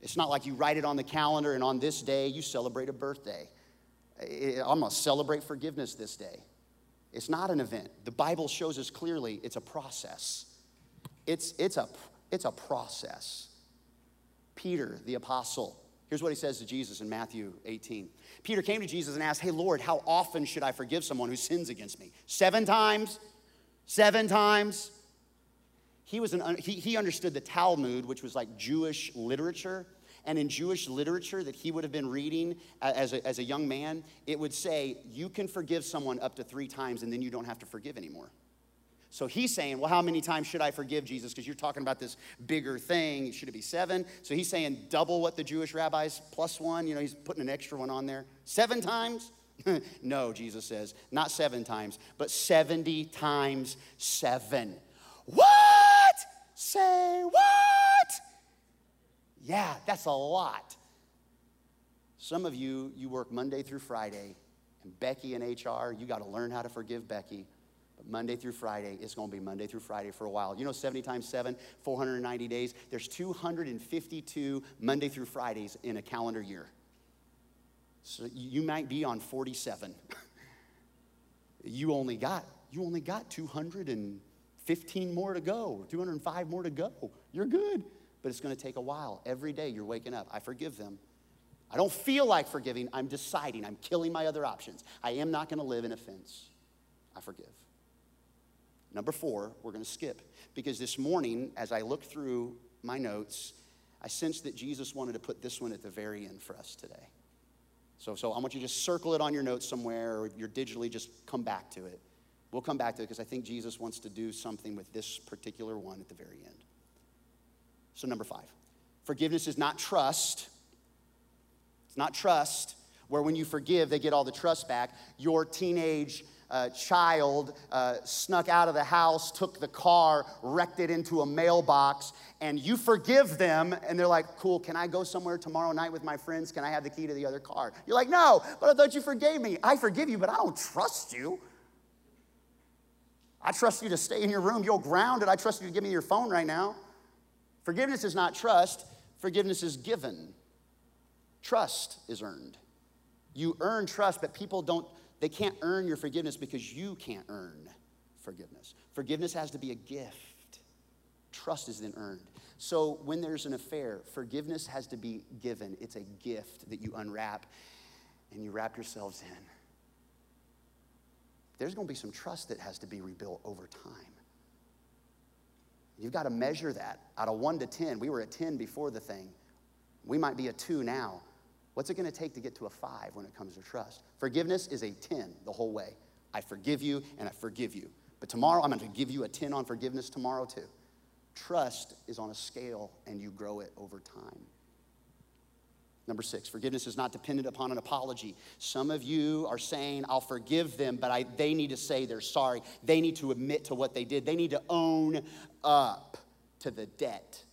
It's not like you write it on the calendar and on this day you celebrate a birthday. I'm gonna celebrate forgiveness this day. It's not an event. The Bible shows us clearly it's a process. It's, it's, a, it's a process. Peter, the apostle, here's what he says to Jesus in Matthew 18. Peter came to Jesus and asked, Hey, Lord, how often should I forgive someone who sins against me? Seven times? Seven times? He, was an, he, he understood the Talmud, which was like Jewish literature. And in Jewish literature that he would have been reading as a, as a young man, it would say, You can forgive someone up to three times and then you don't have to forgive anymore. So he's saying, Well, how many times should I forgive Jesus? Because you're talking about this bigger thing. Should it be seven? So he's saying double what the Jewish rabbis plus one. You know, he's putting an extra one on there. Seven times? (laughs) no, Jesus says, not seven times, but 70 times seven. What? Say what? Yeah, that's a lot. Some of you, you work Monday through Friday, and Becky in HR, you got to learn how to forgive Becky. But Monday through Friday, it's going to be Monday through Friday for a while. You know, 70 times 7, 490 days. There's 252 Monday through Fridays in a calendar year. So you might be on 47. (laughs) you only got you only got 215 more to go, 205 more to go. You're good. But it's going to take a while. Every day you're waking up. I forgive them. I don't feel like forgiving. I'm deciding. I'm killing my other options. I am not going to live in offense. I forgive. Number four, we're going to skip. Because this morning, as I look through my notes, I sensed that Jesus wanted to put this one at the very end for us today. So, so I want you to just circle it on your notes somewhere, or you're digitally, just come back to it. We'll come back to it because I think Jesus wants to do something with this particular one at the very end. So, number five forgiveness is not trust. It's not trust, where when you forgive, they get all the trust back. Your teenage uh, child uh, snuck out of the house, took the car, wrecked it into a mailbox, and you forgive them, and they're like, Cool, can I go somewhere tomorrow night with my friends? Can I have the key to the other car? You're like, No, but I thought you forgave me. I forgive you, but I don't trust you. I trust you to stay in your room. You're grounded. I trust you to give me your phone right now. Forgiveness is not trust, forgiveness is given. Trust is earned. You earn trust, but people don't, they can't earn your forgiveness because you can't earn forgiveness. Forgiveness has to be a gift, trust is then earned. So when there's an affair, forgiveness has to be given. It's a gift that you unwrap and you wrap yourselves in there's going to be some trust that has to be rebuilt over time. You've got to measure that out of one to 10. We were at 10 before the thing. We might be a two now. What's it going to take to get to a five when it comes to trust? Forgiveness is a 10 the whole way. I forgive you and I forgive you. But tomorrow, I'm going to give you a 10 on forgiveness tomorrow, too. Trust is on a scale and you grow it over time. Number six, forgiveness is not dependent upon an apology. Some of you are saying, I'll forgive them, but I, they need to say they're sorry. They need to admit to what they did, they need to own up to the debt.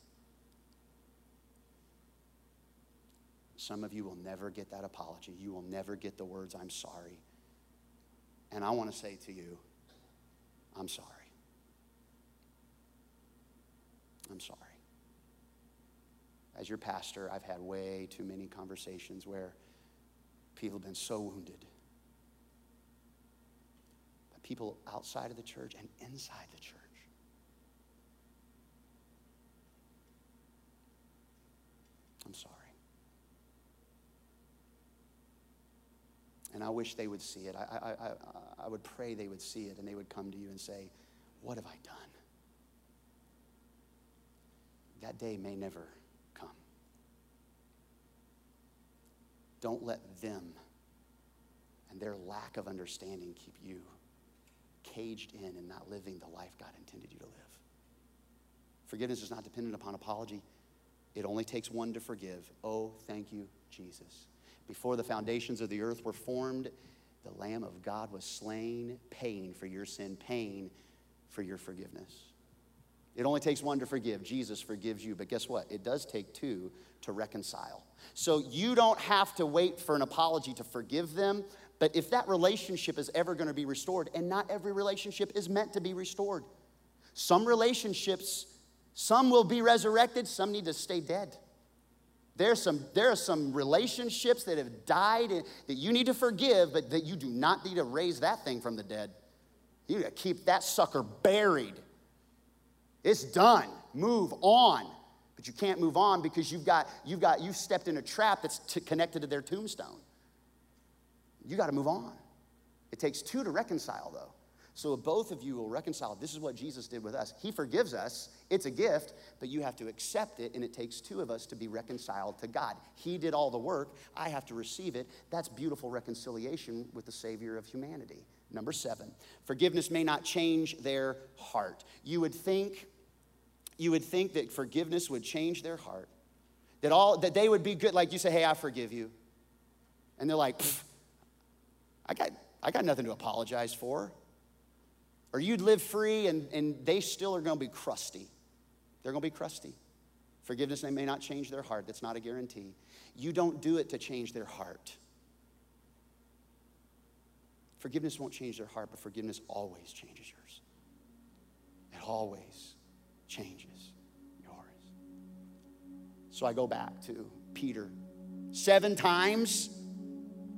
Some of you will never get that apology. You will never get the words, I'm sorry. And I want to say to you, I'm sorry. I'm sorry as your pastor, I've had way too many conversations where people have been so wounded. But people outside of the church and inside the church. I'm sorry. And I wish they would see it. I, I, I, I would pray they would see it and they would come to you and say, What have I done? That day may never Don't let them and their lack of understanding keep you caged in and not living the life God intended you to live. Forgiveness is not dependent upon apology. It only takes one to forgive. Oh, thank you, Jesus. Before the foundations of the earth were formed, the Lamb of God was slain, paying for your sin, paying for your forgiveness. It only takes one to forgive. Jesus forgives you. But guess what? It does take two to reconcile. So you don't have to wait for an apology to forgive them. But if that relationship is ever going to be restored, and not every relationship is meant to be restored, some relationships, some will be resurrected, some need to stay dead. There's some, there are some relationships that have died that you need to forgive, but that you do not need to raise that thing from the dead. You got to keep that sucker buried. It's done. Move on. But you can't move on because you've got, you've got, you've stepped in a trap that's t- connected to their tombstone. You got to move on. It takes two to reconcile, though. So if both of you will reconcile. This is what Jesus did with us. He forgives us. It's a gift, but you have to accept it, and it takes two of us to be reconciled to God. He did all the work. I have to receive it. That's beautiful reconciliation with the Savior of humanity. Number seven, forgiveness may not change their heart. You would think, you would think that forgiveness would change their heart. That all that they would be good, like you say, hey, I forgive you. And they're like, I got, I got nothing to apologize for. Or you'd live free and, and they still are gonna be crusty. They're gonna be crusty. Forgiveness they may not change their heart. That's not a guarantee. You don't do it to change their heart. Forgiveness won't change their heart, but forgiveness always changes yours. It always changes yours. So I go back to Peter. Seven times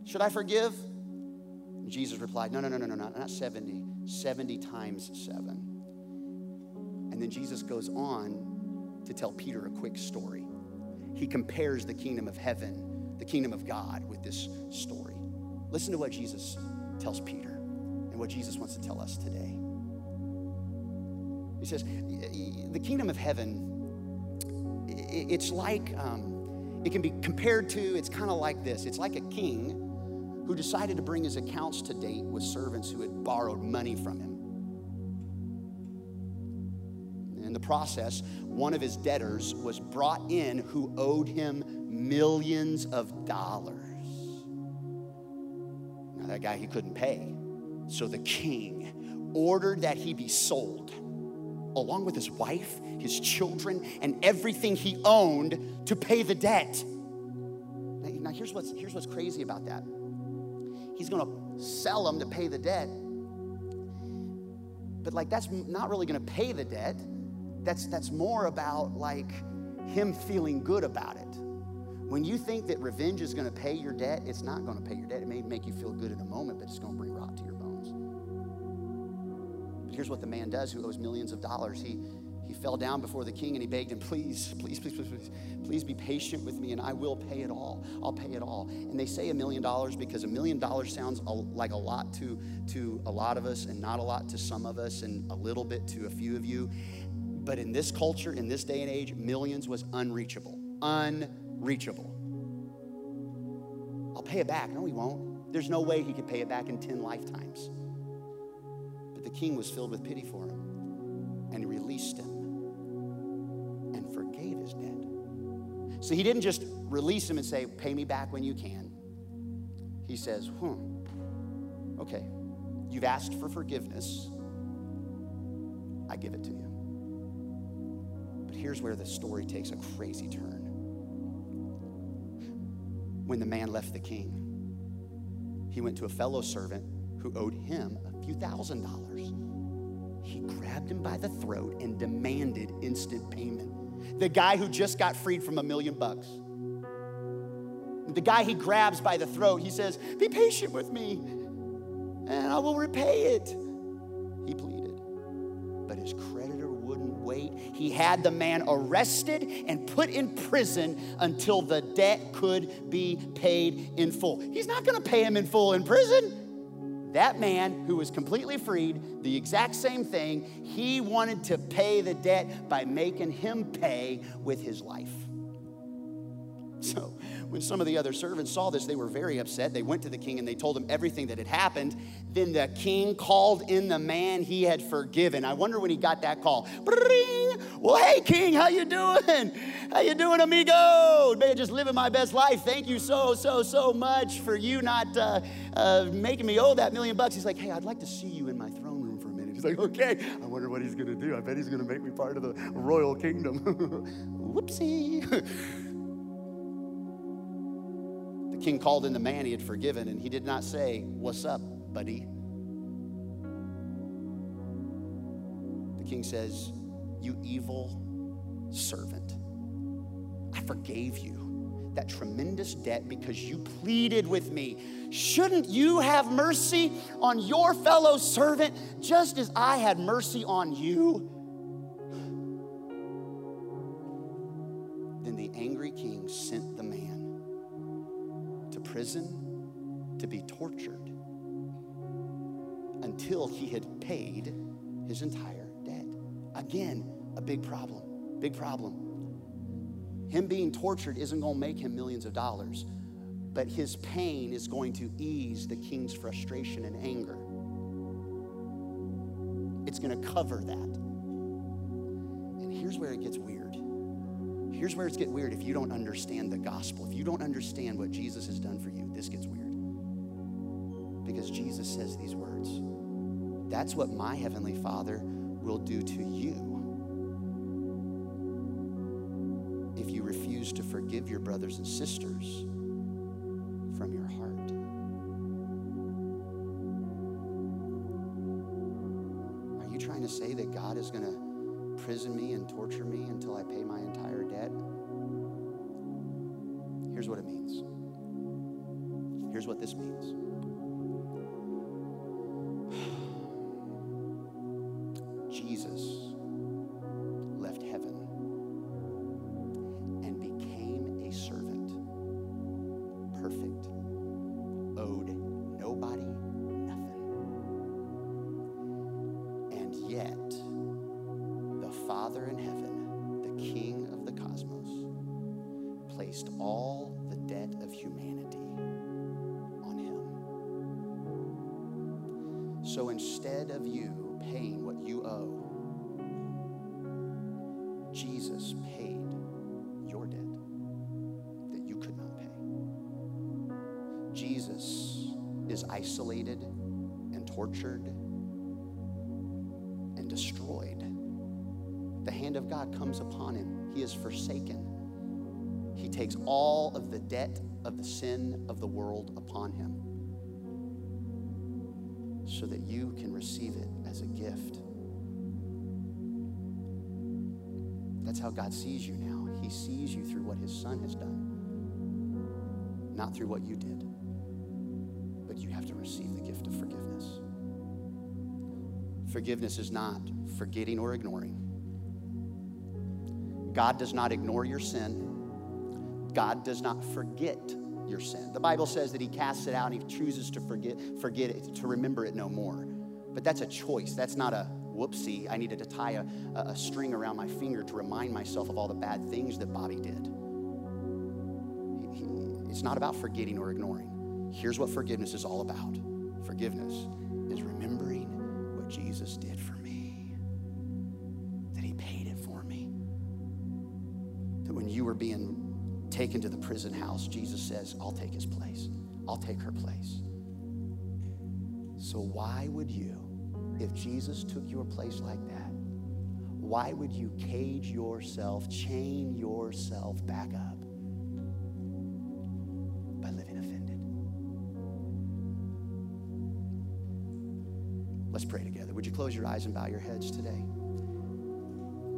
should I forgive? And Jesus replied, No, no, no, no, no, not 70, 70 times seven. And then Jesus goes on to tell Peter a quick story. He compares the kingdom of heaven, the kingdom of God, with this story. Listen to what Jesus tells Peter and what Jesus wants to tell us today. He says, The kingdom of heaven, it's like, um, it can be compared to, it's kind of like this it's like a king who decided to bring his accounts to date with servants who had borrowed money from him. In the process, one of his debtors was brought in who owed him millions of dollars Now, that guy he couldn't pay. So the king ordered that he be sold along with his wife, his children, and everything he owned to pay the debt. Now, here's what's, here's what's crazy about that. He's gonna sell them to pay the debt. But like that's not really gonna pay the debt. That's that's more about like him feeling good about it. When you think that revenge is going to pay your debt, it's not going to pay your debt. It may make you feel good in a moment, but it's going to bring rot to your bones. Here's what the man does who owes millions of dollars. He he fell down before the king and he begged him, please, please, please, please, please, please be patient with me and I will pay it all. I'll pay it all. And they say a million dollars because a million dollars sounds like a lot to, to a lot of us and not a lot to some of us and a little bit to a few of you. But in this culture, in this day and age, millions was unreachable. Unreachable. I'll pay it back. No, he won't. There's no way he could pay it back in 10 lifetimes. The king was filled with pity for him, and he released him and forgave his debt. So he didn't just release him and say, Pay me back when you can. He says, Hmm, okay, you've asked for forgiveness. I give it to you. But here's where the story takes a crazy turn when the man left the king. He went to a fellow servant who owed him few thousand dollars. He grabbed him by the throat and demanded instant payment. The guy who just got freed from a million bucks. The guy he grabs by the throat, he says, Be patient with me and I will repay it. He pleaded, but his creditor wouldn't wait. He had the man arrested and put in prison until the debt could be paid in full. He's not to pay him in full in prison. That man who was completely freed, the exact same thing, he wanted to pay the debt by making him pay with his life. So, when some of the other servants saw this, they were very upset. They went to the king and they told him everything that had happened. Then the king called in the man he had forgiven. I wonder when he got that call. Bring! Well, hey, king, how you doing? How you doing, amigo? Man, just living my best life. Thank you so, so, so much for you not uh, uh, making me owe that million bucks. He's like, hey, I'd like to see you in my throne room for a minute He's like, okay, I wonder what he's gonna do. I bet he's gonna make me part of the royal kingdom. (laughs) Whoopsie. (laughs) the king called in the man he had forgiven, and he did not say, What's up, buddy? The king says, You evil servant, I forgave you that tremendous debt because you pleaded with me. Shouldn't you have mercy on your fellow servant just as I had mercy on you? Prison to be tortured until he had paid his entire debt. Again, a big problem. Big problem. Him being tortured isn't going to make him millions of dollars, but his pain is going to ease the king's frustration and anger. It's going to cover that. And here's where it gets weird. Here's where it's get weird if you don't understand the gospel. If you don't understand what Jesus has done for you, this gets weird. Because Jesus says these words. That's what my heavenly Father will do to you if you refuse to forgive your brothers and sisters from your heart. Are you trying to say that God is going to prison me and torture me until I pay my entire debt? Here's what it means. Here's what this means. Isolated and tortured and destroyed. The hand of God comes upon him. He is forsaken. He takes all of the debt of the sin of the world upon him so that you can receive it as a gift. That's how God sees you now. He sees you through what His Son has done, not through what you did. Forgiveness is not forgetting or ignoring. God does not ignore your sin. God does not forget your sin. The Bible says that he casts it out and he chooses to forget, forget it, to remember it no more. But that's a choice. That's not a whoopsie. I needed to tie a, a string around my finger to remind myself of all the bad things that Bobby did. It's not about forgetting or ignoring. Here's what forgiveness is all about forgiveness Jesus did for me, that he paid it for me. That when you were being taken to the prison house, Jesus says, I'll take his place. I'll take her place. So, why would you, if Jesus took your place like that, why would you cage yourself, chain yourself back up by living offended? Let's pray together. Would you close your eyes and bow your heads today?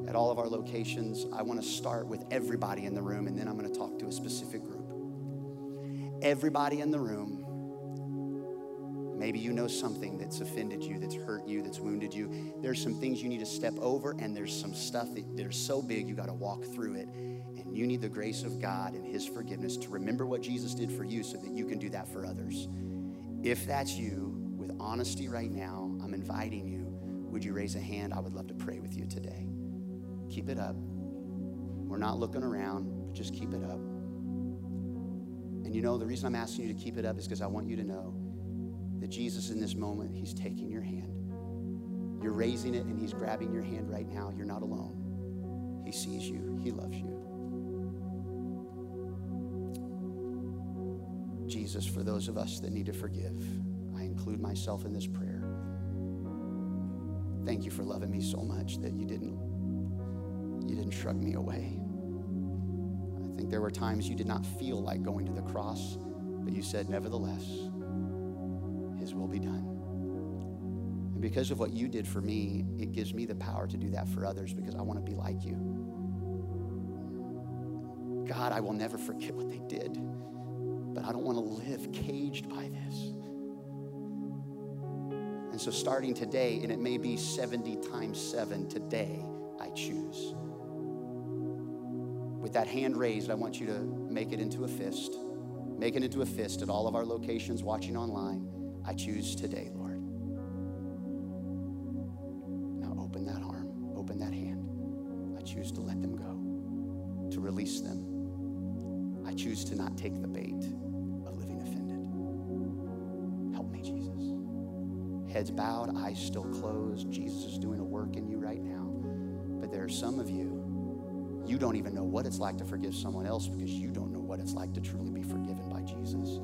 at all of our locations. I want to start with everybody in the room, and then I'm going to talk to a specific group. Everybody in the room, maybe you know something that's offended you, that's hurt you, that's wounded you. There's some things you need to step over, and there's some stuff that, that are so big you got to walk through it. And you need the grace of God and His forgiveness to remember what Jesus did for you so that you can do that for others. If that's you, with honesty right now, I'm inviting you. Would you raise a hand? I would love to pray with you today. Keep it up. We're not looking around, but just keep it up. And you know, the reason I'm asking you to keep it up is because I want you to know that Jesus, in this moment, He's taking your hand. You're raising it, and He's grabbing your hand right now. You're not alone. He sees you, He loves you. Jesus, for those of us that need to forgive, I include myself in this prayer. Thank you for loving me so much that you didn't you didn't shrug me away. I think there were times you did not feel like going to the cross, but you said, Nevertheless, His will be done. And because of what you did for me, it gives me the power to do that for others because I want to be like you. God, I will never forget what they did, but I don't want to live caged by this. And so, starting today, and it may be 70 times 7 today, I choose. With that hand raised, I want you to make it into a fist. Make it into a fist at all of our locations watching online. I choose today, Lord. Now open that arm, open that hand. I choose to let them go, to release them. I choose to not take the bait Heads bowed, eyes still closed. Jesus is doing a work in you right now. But there are some of you you don't even know what it's like to forgive someone else because you don't know what it's like to truly be forgiven by Jesus.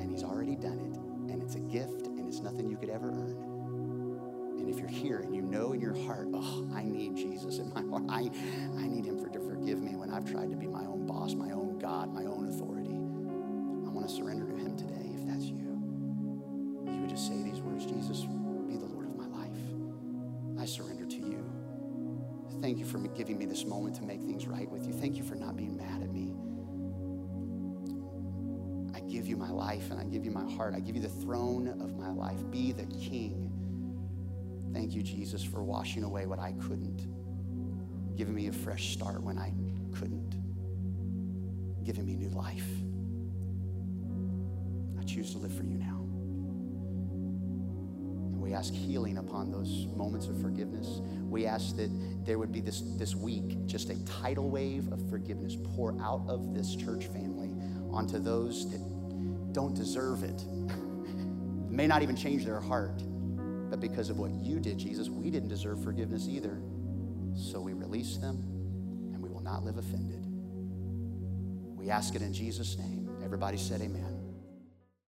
And He's already done it, and it's a gift, and it's nothing you could ever earn. And if you're here and you know in your heart, oh, I need Jesus in my (laughs) heart, I, I need Him for, to forgive me when I've tried to be my own boss, my own God, my own authority, I want to surrender Thank you for giving me this moment to make things right with you. Thank you for not being mad at me. I give you my life and I give you my heart. I give you the throne of my life. Be the king. Thank you, Jesus, for washing away what I couldn't, giving me a fresh start when I couldn't, giving me new life. I choose to live for you now. We ask healing upon those moments of forgiveness. We ask that there would be this, this week just a tidal wave of forgiveness pour out of this church family onto those that don't deserve it, (laughs) may not even change their heart. But because of what you did, Jesus, we didn't deserve forgiveness either. So we release them and we will not live offended. We ask it in Jesus' name. Everybody said, Amen.